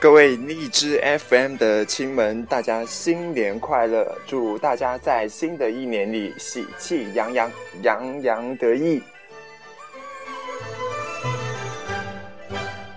各位荔枝 fm 的亲们大家新年快乐祝大家在新的一年里喜气洋洋洋洋得意。